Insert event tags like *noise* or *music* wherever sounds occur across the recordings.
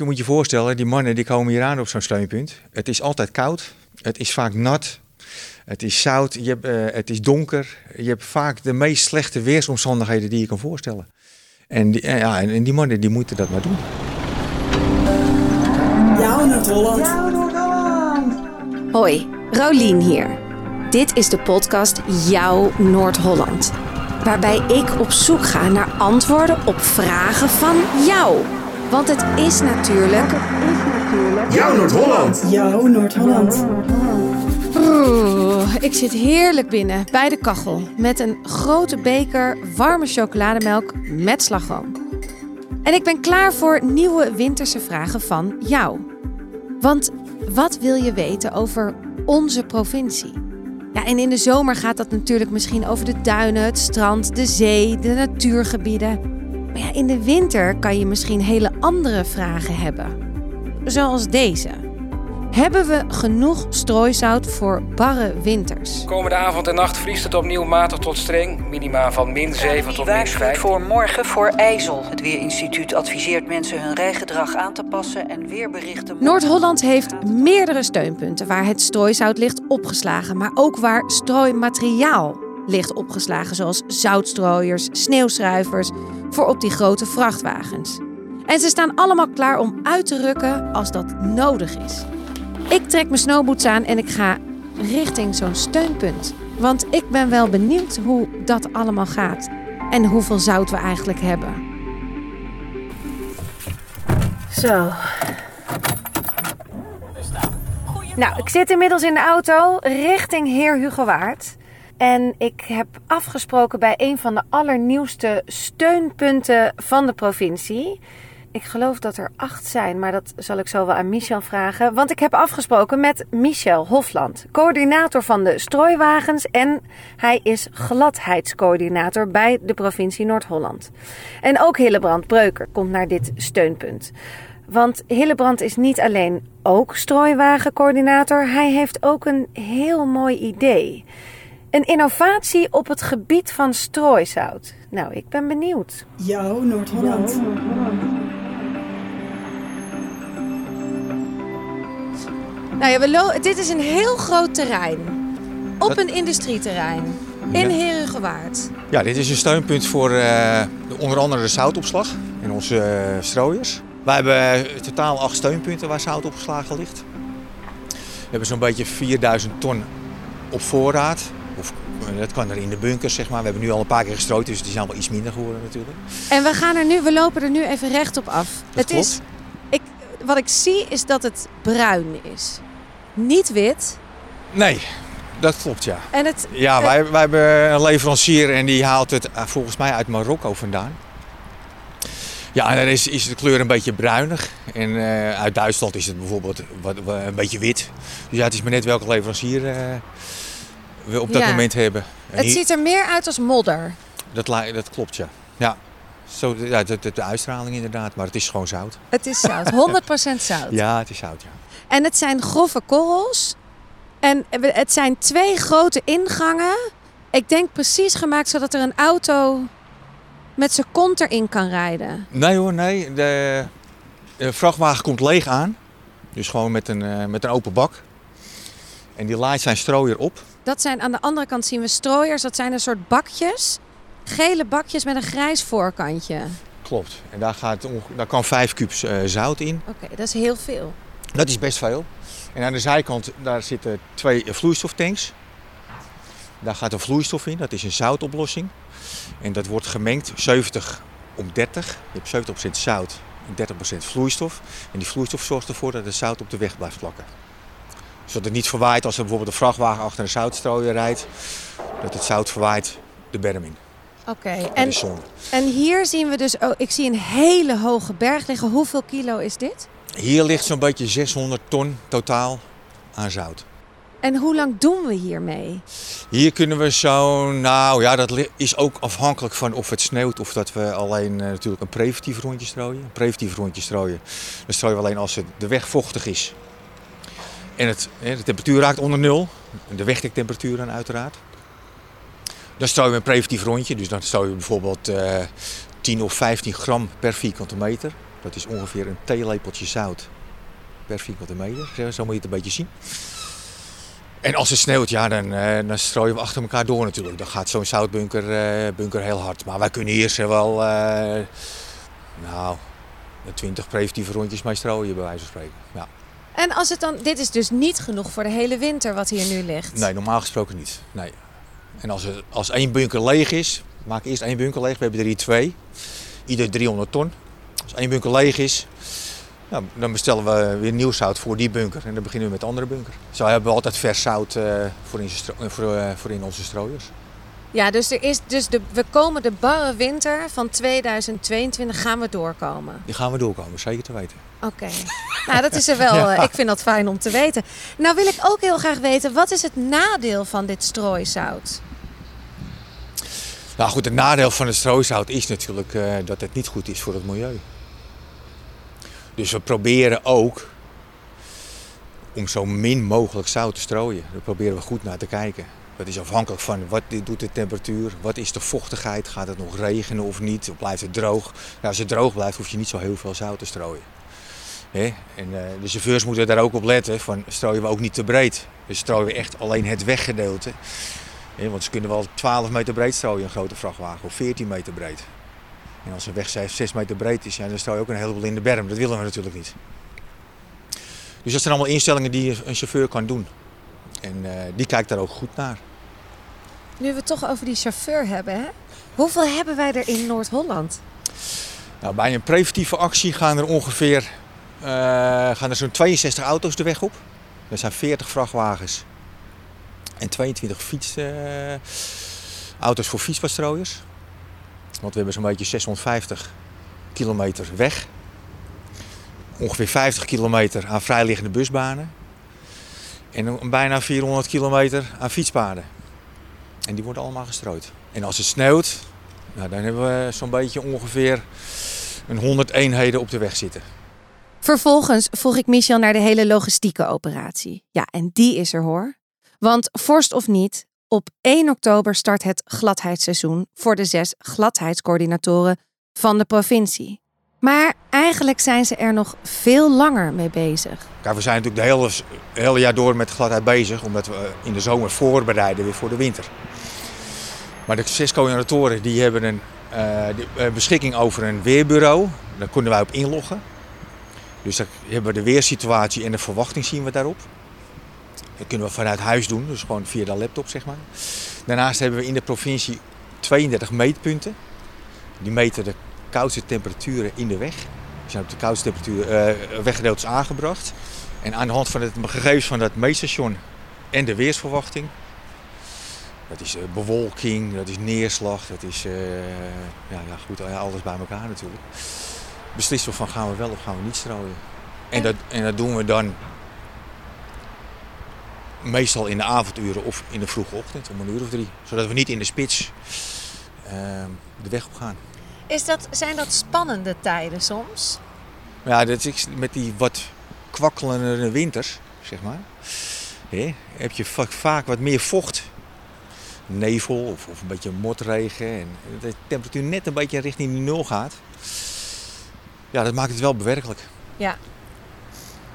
Je moet je voorstellen, die mannen die komen hier aan op zo'n steunpunt. Het is altijd koud, het is vaak nat, het is zout, je hebt, eh, het is donker. Je hebt vaak de meest slechte weersomstandigheden die je kan voorstellen. En die, eh, ja, en die mannen die moeten dat maar doen. Jouw Noord-Holland. Hoi, Rolien hier. Dit is de podcast Jouw Noord-Holland. Waarbij ik op zoek ga naar antwoorden op vragen van jou. Want het is natuurlijk. Jouw Noord-Holland. Jouw Noord-Holland. Oeh, ik zit heerlijk binnen bij de kachel met een grote beker warme chocolademelk met slagroom. En ik ben klaar voor nieuwe winterse vragen van jou. Want wat wil je weten over onze provincie? Ja, en in de zomer gaat dat natuurlijk misschien over de duinen, het strand, de zee, de natuurgebieden. Maar ja, in de winter kan je misschien hele andere vragen hebben. Zoals deze. Hebben we genoeg strooisout voor barre winters? Komende avond en nacht vriest het opnieuw matig tot streng. Minima van min 7 tot min waarschuwt 5. voor morgen voor IJssel. Het Weerinstituut adviseert mensen hun rijgedrag aan te passen en weerberichten. Noord-Holland heeft meerdere steunpunten waar het strooisout ligt opgeslagen, maar ook waar strooimateriaal ligt opgeslagen, zoals zoutstrooiers, sneeuwschuivers voor op die grote vrachtwagens. En ze staan allemaal klaar om uit te rukken als dat nodig is. Ik trek mijn snowboots aan en ik ga richting zo'n steunpunt. Want ik ben wel benieuwd hoe dat allemaal gaat en hoeveel zout we eigenlijk hebben. Zo. Nou, ik zit inmiddels in de auto richting Heer Hugo Waard. En ik heb afgesproken bij een van de allernieuwste steunpunten van de provincie. Ik geloof dat er acht zijn, maar dat zal ik zo wel aan Michel vragen. Want ik heb afgesproken met Michel Hofland, coördinator van de strooiwagens. En hij is gladheidscoördinator bij de provincie Noord-Holland. En ook Hillebrand Breuker komt naar dit steunpunt. Want Hillebrand is niet alleen ook strooiwagencoördinator, hij heeft ook een heel mooi idee. Een innovatie op het gebied van strooisout. Nou, ik ben benieuwd. Jouw Noord-Holland. Nou ja, we dit is een heel groot terrein. Op Dat- een industrieterrein. In Herugewaard. Ja, dit is een steunpunt voor eh, onder andere de zoutopslag en onze eh, strooiers. Wij hebben in totaal acht steunpunten waar zout opgeslagen ligt. We hebben zo'n beetje 4000 ton op voorraad. Of, eh, dat kan er in de bunkers, zeg maar. We hebben nu al een paar keer gestrooid, dus het is allemaal iets minder geworden natuurlijk. En we gaan er nu, we lopen er nu even rechtop af. het klopt. is, ik, wat ik zie is dat het bruin is. Niet wit. Nee, dat klopt ja. En het, Ja, eh, wij, wij hebben een leverancier en die haalt het eh, volgens mij uit Marokko vandaan. Ja, en dan is, is de kleur een beetje bruinig. En eh, uit Duitsland is het bijvoorbeeld wat, wat- een beetje wit. Dus ja, het is maar net welke leverancier we op dat Ja. moment hebben. En het hier- ziet er meer uit als modder. dat, dat klopt, ja. Ja, Zo, de- ja de, de, de uitstraling inderdaad, maar het is gewoon zout. Het is zout. 100% zout. *laughs* Ja, het is zout, ja. En het zijn grove korrels. En het zijn twee grote ingangen. Ik denk precies gemaakt zodat er een auto met zijn kont erin kan rijden. Nee hoor, nee. De, de vrachtwagen komt leeg aan. Dus gewoon met een, eh, met een open bak. En die laait zijn strooier op. Dat zijn aan de andere kant zien we strooiers. Dat zijn een soort bakjes. Gele bakjes met een grijs voorkantje. Klopt. En daar, gaat daar kan 5 kubus eh, zout in. Oké, dat is heel veel. Dat is best veel. En aan de zijkant daar zitten twee vloeistoftanks. Daar gaat een vloeistof in, dat is een zoutoplossing. En dat wordt gemengd 70 om 30. Je hebt 70% zout en 30% vloeistof. En die vloeistof zorgt ervoor dat het zout op de weg blijft plakken. Zodat het niet verwaait als er bijvoorbeeld een vrachtwagen achter een zoutstrooier rijdt. Dat het zout verwaait de berm in. Oké, en, en hier zien we dus... Oh, ik zie een hele hoge berg liggen. Hoeveel kilo is dit? Hier ligt zo'n beetje 600 ton totaal aan zout. En hoe lang doen we hiermee? Hier kunnen we zo, nou ja, dat is ook afhankelijk van of het sneeuwt of dat we alleen eh, natuurlijk een preventief rondje strooien. Een preventief rondje strooien, dan strooien we alleen als het, de weg vochtig is. En het, de temperatuur raakt onder nul, de wegdektemperatuur dan uiteraard. Dan strooien we een preventief rondje, dus dan strooien we bijvoorbeeld eh 10 of 15 gram per vierkante meter. Dat is ongeveer een theelepeltje zout per vierkante meter. Zo moet je het een beetje zien. En als het sneeuwt, ja, dan, eh, dan strooien we achter elkaar door natuurlijk. Dan gaat zo'n zoutbunker eh, bunker heel hard. Maar wij kunnen hier wel, eh, nou, de 20 preventieve rondjes mee strooien bij wijze van spreken. Ja. En als het dan, dit is dus niet genoeg voor de hele winter wat hier nu ligt. Nee, normaal gesproken niet. Nee. En als, als één bunker leeg is, maak eerst één bunker leeg. We hebben er hier twee. Ieder 300 ton. Als één bunker leeg is, nou, dan bestellen we weer nieuw zout voor die bunker. En dan beginnen we met de andere bunker. Zo hebben we altijd vers zout eh, voor, in, eh, voor, eh, voor in onze strooiers. Ja, dus, er is, dus de, we komen de barre winter van 2022 gaan we doorkomen. Die gaan we doorkomen, zeker te weten. Oké. nou, dat is er wel. *laughs* eh, Ik vind dat fijn om te weten. Nou wil ik ook heel graag weten, wat is het nadeel van dit strooisout? Nou goed, het nadeel van het strooisout is natuurlijk eh, dat het niet goed is voor het milieu. Dus we proberen ook om zo min mogelijk zout te strooien. Daar proberen we goed naar te kijken. Dat is afhankelijk van wat doet de temperatuur, wat is de vochtigheid, gaat het nog regenen of niet, of blijft het droog. Als het droog blijft, hoef je niet zo heel veel zout te strooien. En eh, de chauffeurs moeten daar ook op letten, van strooien we ook niet te breed. Dus strooien we echt alleen het weggedeelte. Want ze kunnen wel 12 meter breed strooien, een grote vrachtwagen, of 14 meter breed. En als een weg 6 meter breed is, ja, dan strooi je ook een heleboel in de berm. Dat willen we natuurlijk niet. Dus dat zijn allemaal instellingen die een chauffeur kan doen. En eh, die kijkt daar ook goed naar. Nu we het toch over die chauffeur hebben, hè? Hoeveel hebben wij er in Noord-Holland? Nou, bij een preventieve actie gaan er ongeveer eh, gaan er zo'n 62 auto's de weg op. Er zijn 40 vrachtwagens en 22 fiets, eh, auto's voor fietspadstrooiers. Want we hebben zo'n beetje 650 kilometer weg. Ongeveer 50 kilometer aan vrijliggende busbanen. En bijna 400 kilometer aan fietspaden. En die worden allemaal gestrooid. En als het sneeuwt, nou, dan hebben we zo'n beetje ongeveer een 100 eenheden op de weg zitten. Vervolgens vroeg ik Michel naar de hele logistieke operatie. Ja, en die is er hoor. Want vorst of niet, op 1 oktober start het gladheidsseizoen voor de zes gladheidscoördinatoren van de provincie. Maar eigenlijk zijn ze er nog veel langer mee bezig. Kijk, we zijn natuurlijk de hele, hele jaar door met gladheid bezig, omdat we in de zomer voorbereiden weer voor de winter. Maar de zes coördinatoren die hebben een eh, eh, beschikking over een weerbureau. Daar kunnen wij op inloggen. Dus dan hebben we de weersituatie en de verwachting zien we daarop. Dat kunnen we vanuit huis doen, dus gewoon via de laptop zeg maar. Daarnaast hebben we in de provincie 32 meetpunten. Die meten de koudste temperaturen in de weg. Die zijn op de koudste eh weggedeeltes aangebracht. En aan de hand van de gegevens van dat meetstation en de weersverwachting. Dat is eh, bewolking, dat is neerslag, dat is eh, ja, ja, goed, ja, alles bij elkaar natuurlijk. Beslissen we van gaan we wel of gaan we niet strooien. En dat, en dat doen we dan meestal in de avonduren of in de vroege ochtend om een uur of drie. Zodat we niet in de spits eh, de weg op gaan. Is dat, zijn dat spannende tijden soms? Ja, dat is met die wat kwakkelende winters, zeg maar. Hè, heb je va- vaak wat meer vocht. Nevel of, of een beetje motregen. En de temperatuur net een beetje richting nul gaat. Ja, dat maakt het wel bewerkelijk. Ja.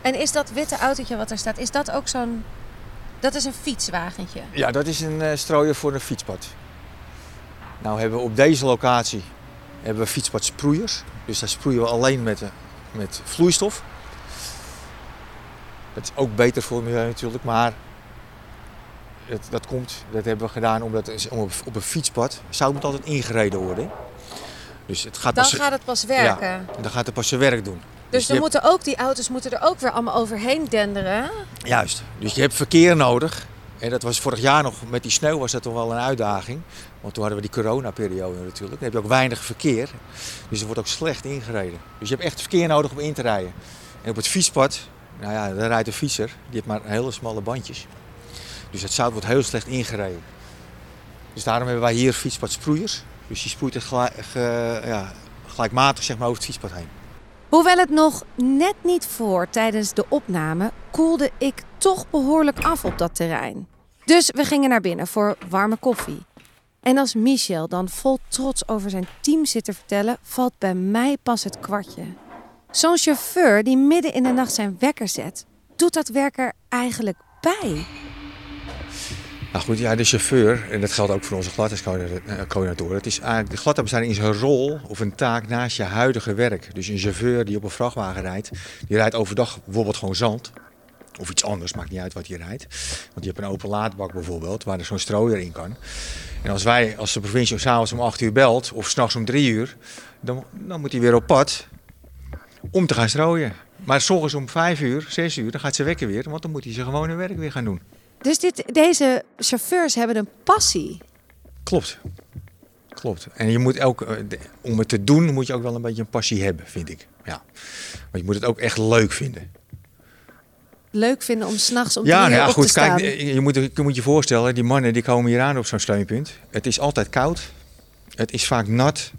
En is dat witte autootje wat er staat, is dat ook zo'n... Dat is een fietswagentje. Ja, dat is een eh, strooier voor een fietspad. Nou hebben we op deze locatie hebben we fietspadsproeiers. Dus daar sproeien we alleen met, eh, met vloeistof. Dat is ook beter voor het milieu natuurlijk, maar dat komt, dat hebben we gedaan omdat op, op een fietspad zout moet altijd ingereden worden. Dus het gaat Dan pas, gaat het pas werken. Ja, dan gaat het pas zijn werk doen. Dus dan hebt- moeten ook die auto's moeten er ook weer allemaal overheen denderen. Juist. Dus je hebt verkeer nodig. En dat was vorig jaar nog, met die sneeuw was dat toch wel een uitdaging. Want toen hadden we die coronaperiode natuurlijk. Dan heb je ook weinig verkeer. Dus er wordt ook slecht ingereden. Dus je hebt echt verkeer nodig om in te rijden. En op het fietspad, nou ja, daar rijdt een fietser. Die heeft maar hele smalle bandjes. Dus het zout wordt heel slecht ingereden. Dus daarom hebben wij hier fietspadsproeiers. Dus die sproeit het gelijk, ge- ja, gelijkmatig zeg maar, over het fietspad heen. Hoewel het nog net niet voor tijdens de opname, koelde ik toch behoorlijk af op dat terrein. Dus we gingen naar binnen voor warme koffie. En als Michel dan vol trots over zijn team zit te vertellen, valt bij mij pas het kwartje. Zo'n chauffeur die midden in de nacht zijn wekker zet, doet dat werker eigenlijk bij? Nou goed, ja, de chauffeur, en dat geldt ook voor onze gladheidscoördinatoren. Het is eigenlijk, de gladheidsbestrijding is een rol of een taak naast je huidige werk. Dus een chauffeur die op een vrachtwagen rijdt, die rijdt overdag bijvoorbeeld gewoon zand. Of iets anders, maakt niet uit wat je rijdt. Want je hebt een open laadbak bijvoorbeeld, waar er zo'n strooier in kan. En als wij, als de provincie s'avonds om 8 uur belt, of s'nachts om 3 uur, dan, dan moet hij weer op pad om te gaan strooien. Maar s ochtends om 5 uur, 6 uur, dan gaat ze wekken weer, want dan moet hij zijn gewone werk weer gaan doen. Dus dit, deze chauffeurs hebben een passie. Klopt. Klopt. En je moet ook, eh, om het te doen, moet je ook wel een beetje een passie hebben, vind ik. Ja. Want je moet het ook echt leuk vinden. Leuk vinden om s'nachts om Ja, drie nou ja, op goed. te staan. Kijk, je moet, je moet je voorstellen, die mannen die komen hier aan op zo'n steunpunt. Het is altijd koud. Het is vaak nat.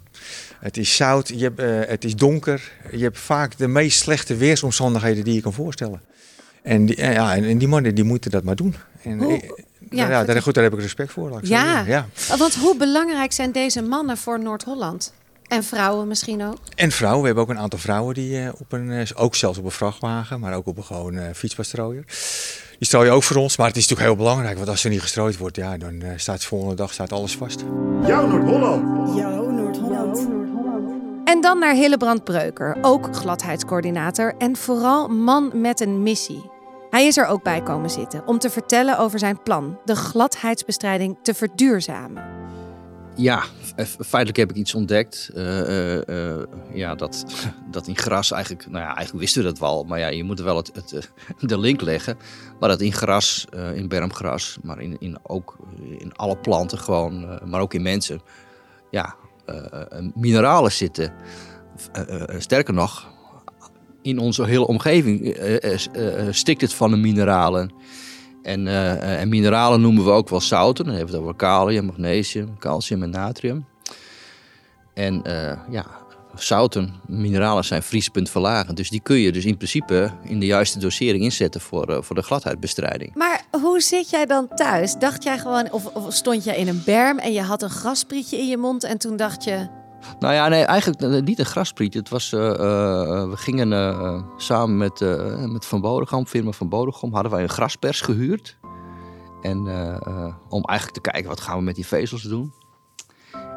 Het is zout. Je hebt, eh, het is donker. Je hebt vaak de meest slechte weersomstandigheden die je kan voorstellen. En die, eh, ja, en die mannen die moeten dat maar doen. En, Hoe- eh, ja, ja, vertel. daar, goed, daar heb ik respect voor. ik Ja. ja. Want hoe belangrijk zijn deze mannen voor Noord-Holland? En vrouwen misschien ook? En vrouwen. We hebben ook een aantal vrouwen die eh, op een, ook zelfs op een vrachtwagen, maar ook op een gewoon eh fietspastrooier. Die strooien ook voor ons, maar het is natuurlijk heel belangrijk, want als er niet gestrooid wordt, ja, dan staat de volgende dag staat alles vast. Jouw Noord-Holland. Jouw Noord-Holland. En dan naar Hillebrand Breuker, ook gladheidscoördinator en vooral man met een missie. Hij is er ook bij komen zitten om te vertellen over zijn plan de gladheidsbestrijding te verduurzamen. Ja, f- feitelijk heb ik iets ontdekt. eh, eh, eh, ja, dat, *laughs* dat in gras eigenlijk, nou ja, eigenlijk wisten we dat wel. Maar ja, je moet wel het, het, eh, *laughs* de link leggen. Maar dat in gras, eh, in bermgras, maar in, in, ook in alle planten gewoon, eh, maar ook in mensen. Ja, eh, eh, mineralen zitten. Eh, eh, sterker nog, in onze hele omgeving eh, eh, eh, stikt het van de mineralen. En, en mineralen noemen we ook wel zouten. Dan hebben we het kalium, magnesium, calcium en natrium. En ja, zouten, mineralen zijn vriespuntverlagend. Dus die kun je dus in principe in de juiste dosering inzetten voor, voor de gladheidbestrijding. Maar hoe zit jij dan thuis? Dacht jij gewoon, of, of stond jij in een berm en je had een grasprietje in je mond en toen dacht je, Nou ja, nee, eigenlijk eh, niet een grasprietje. Het was, eh, eh, we gingen samen met, met Van Bodegom, firma Van Bodegom, hadden wij een graspers gehuurd. En om eigenlijk te kijken, wat gaan we met die vezels doen?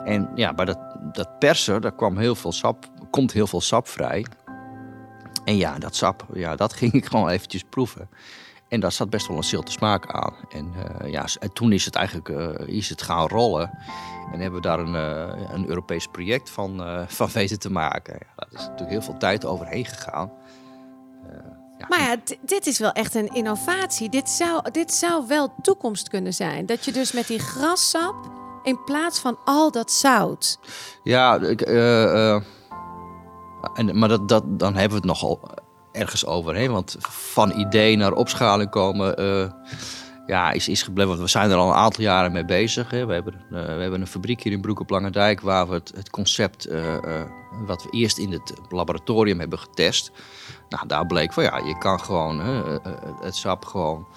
En ja, bij dat, dat persen, daar kwam heel veel sap, komt heel veel sap vrij. En ja, dat sap, ja, dat *laughs* ging ik gewoon eventjes proeven. En daar zat best wel een zilte smaak aan. En, eh, ja, en toen is het eigenlijk eh, is het gaan rollen. En hebben we daar een, eh, een Europees project van, *laughs* van weten te maken. Ja, daar is natuurlijk heel veel tijd overheen gegaan. Ja, maar ja, dit is wel echt een innovatie. Dit zou, dit zou wel toekomst kunnen zijn. Dat je dus met die grassap in plaats van al dat zout. Ja, ik, en, maar dat, dat, dan hebben we het nogal ergens overheen. Want van idee naar opschaling komen eh, ja, is, is gebleven. Want we zijn er al een aantal jaren mee bezig. Hè. We, hebben, eh, we hebben een fabriek hier in Broek op Langendijk... waar we het, het concept eh, wat we eerst in het laboratorium hebben getest... Nou, daar bleek van ja, je kan gewoon het sap gewoon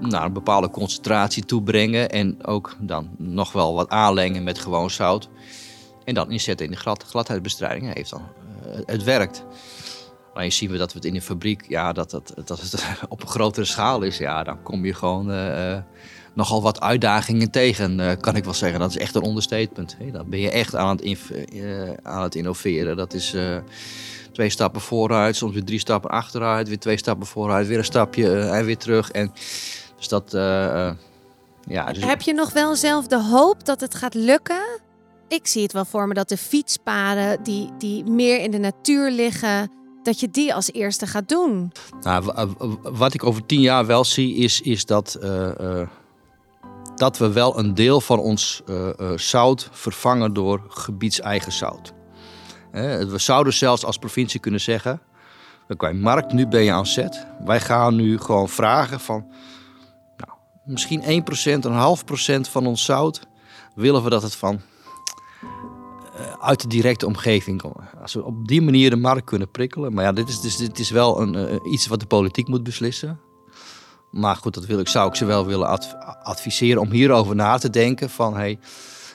naar een bepaalde concentratie toebrengen. En ook dan nog wel wat aanlengen met gewoon zout. En dan inzetten in de glad, gladheidsbestrijding. Heeft dan, het werkt. Alleen zien we dat we het in de fabriek, ja, dat, dat, dat het *laughs* op een grotere schaal is. Ja, dan kom je gewoon eh, eh, nogal wat uitdagingen tegen, eh, kan ik wel zeggen. Dat is echt een understatement. Dan ben je echt aan het, aan het innoveren. Dat is twee stappen vooruit, soms weer drie stappen achteruit, weer twee stappen vooruit, weer een stapje en weer terug. En, dus dat, ja. Dus, Heb je nog wel zelf de hoop dat het gaat lukken? Ik zie het wel voor me dat de fietspaden die, die meer in de natuur liggen, dat je die als eerste gaat doen. Nou, wa- wa- wat ik over tien jaar wel zie, is, is dat, eh, eh, dat we wel een deel van ons eh, zout vervangen door gebiedseigen zout. We zouden zelfs als provincie kunnen zeggen: Oké, Markt, nu ben je aan zet. Wij gaan nu gewoon vragen van. Nou, misschien 1%, een half procent van ons zout. Willen we dat het van uit de directe omgeving. Als we op die manier de markt kunnen prikkelen. Maar ja, dit is, dit is wel een, eh, iets wat de politiek moet beslissen. Maar goed, dat wil ik, zou ik ze wel willen adv- adviseren om hierover na te denken. Van, hey,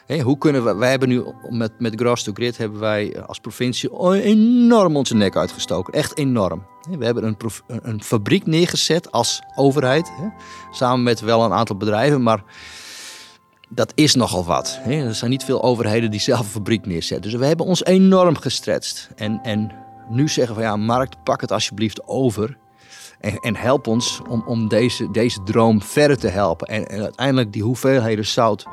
Hé, hoe kunnen we, wij hebben nu met, met to Grid hebben wij als provincie enorm onze nek uitgestoken. Echt enorm. We hebben een, een, fabriek neergezet als overheid. Samen met wel een aantal bedrijven, maar dat is nogal wat. Er zijn niet veel overheden die zelf een fabriek neerzetten. Dus we hebben ons enorm gestretched. En, en nu zeggen we, ja, markt, pak het alsjeblieft over. En, en help ons om, om deze, deze droom verder te helpen. En, en uiteindelijk die hoeveelheden zout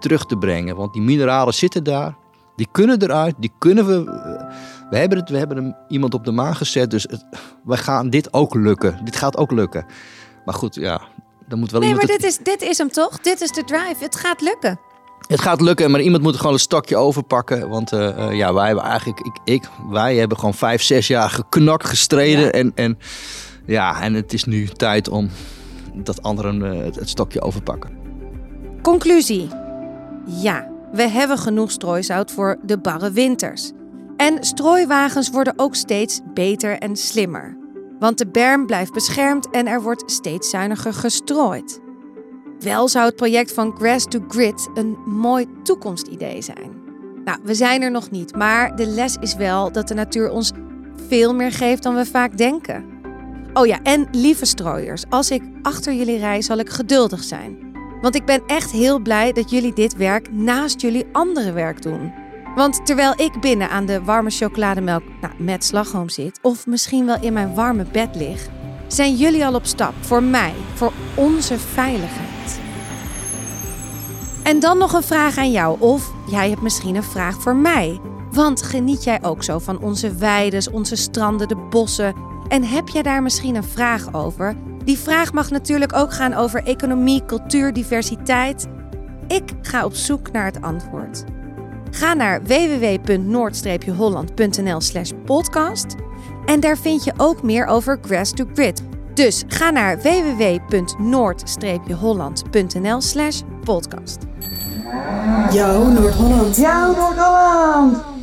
terug te brengen. Want die mineralen zitten daar. Die kunnen eruit. Die kunnen we. We hebben, het, we hebben hem iemand op de maan gezet. Dus het, we gaan dit ook lukken. Dit gaat ook lukken. Maar goed, ja. Dan moet wel Nee, maar iemand het- dit is, dit is hem toch? Dit is de drive. Het gaat lukken. het gaat lukken, maar iemand moet gewoon een stokje overpakken. Want eh, eh, ja, wij hebben eigenlijk, ik, ik, wij hebben gewoon vijf, zes jaar geknakt, gestreden. Ja. En, en ja, en het is nu tijd om dat anderen eh, het, het stokje overpakken. Conclusie. Ja, we hebben genoeg strooisout voor de barre winters. En strooiwagens worden ook steeds beter en slimmer. Want de berm blijft beschermd en er wordt steeds zuiniger gestrooid. Wel zou het project van Grass to Grid een mooi toekomstidee zijn. Nou, we zijn er nog niet, maar de les is wel dat de natuur ons veel meer geeft dan we vaak denken. Oh ja, en lieve strooiers, als ik achter jullie rij, zal ik geduldig zijn. Want ik ben echt heel blij dat jullie dit werk naast jullie andere werk doen. Want terwijl ik binnen aan de warme chocolademelk nou, met slagroom zit, of misschien wel in mijn warme bed lig, zijn jullie al op stap voor mij, voor onze veiligheid. En dan nog een vraag aan jou, of jij hebt misschien een vraag voor mij. Want geniet jij ook zo van onze weides, onze stranden, de bossen? En heb jij daar misschien een vraag over? Die vraag mag natuurlijk ook gaan over economie, cultuur, diversiteit. Ik ga op zoek naar het antwoord. Ga naar www.noord-holland.nl slash podcast en daar vind je ook meer over Grass to Grid. Dus ga naar www.noord-holland.nl slash podcast. Jouw Noord-Holland. Jouw Noord-Holland.